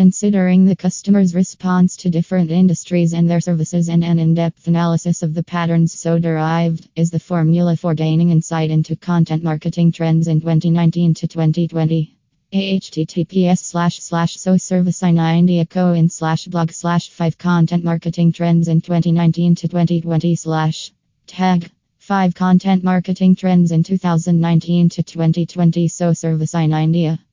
Considering the customer's response to different industries and their services and an in depth analysis of the patterns so derived is the formula for gaining insight into content marketing trends in 2019 to 2020 https slash slash so service i 90 co in slash blog slash 5 content marketing trends in 2019 to 2020 slash tag 5 content marketing trends in 2019 to 2020 so service i 90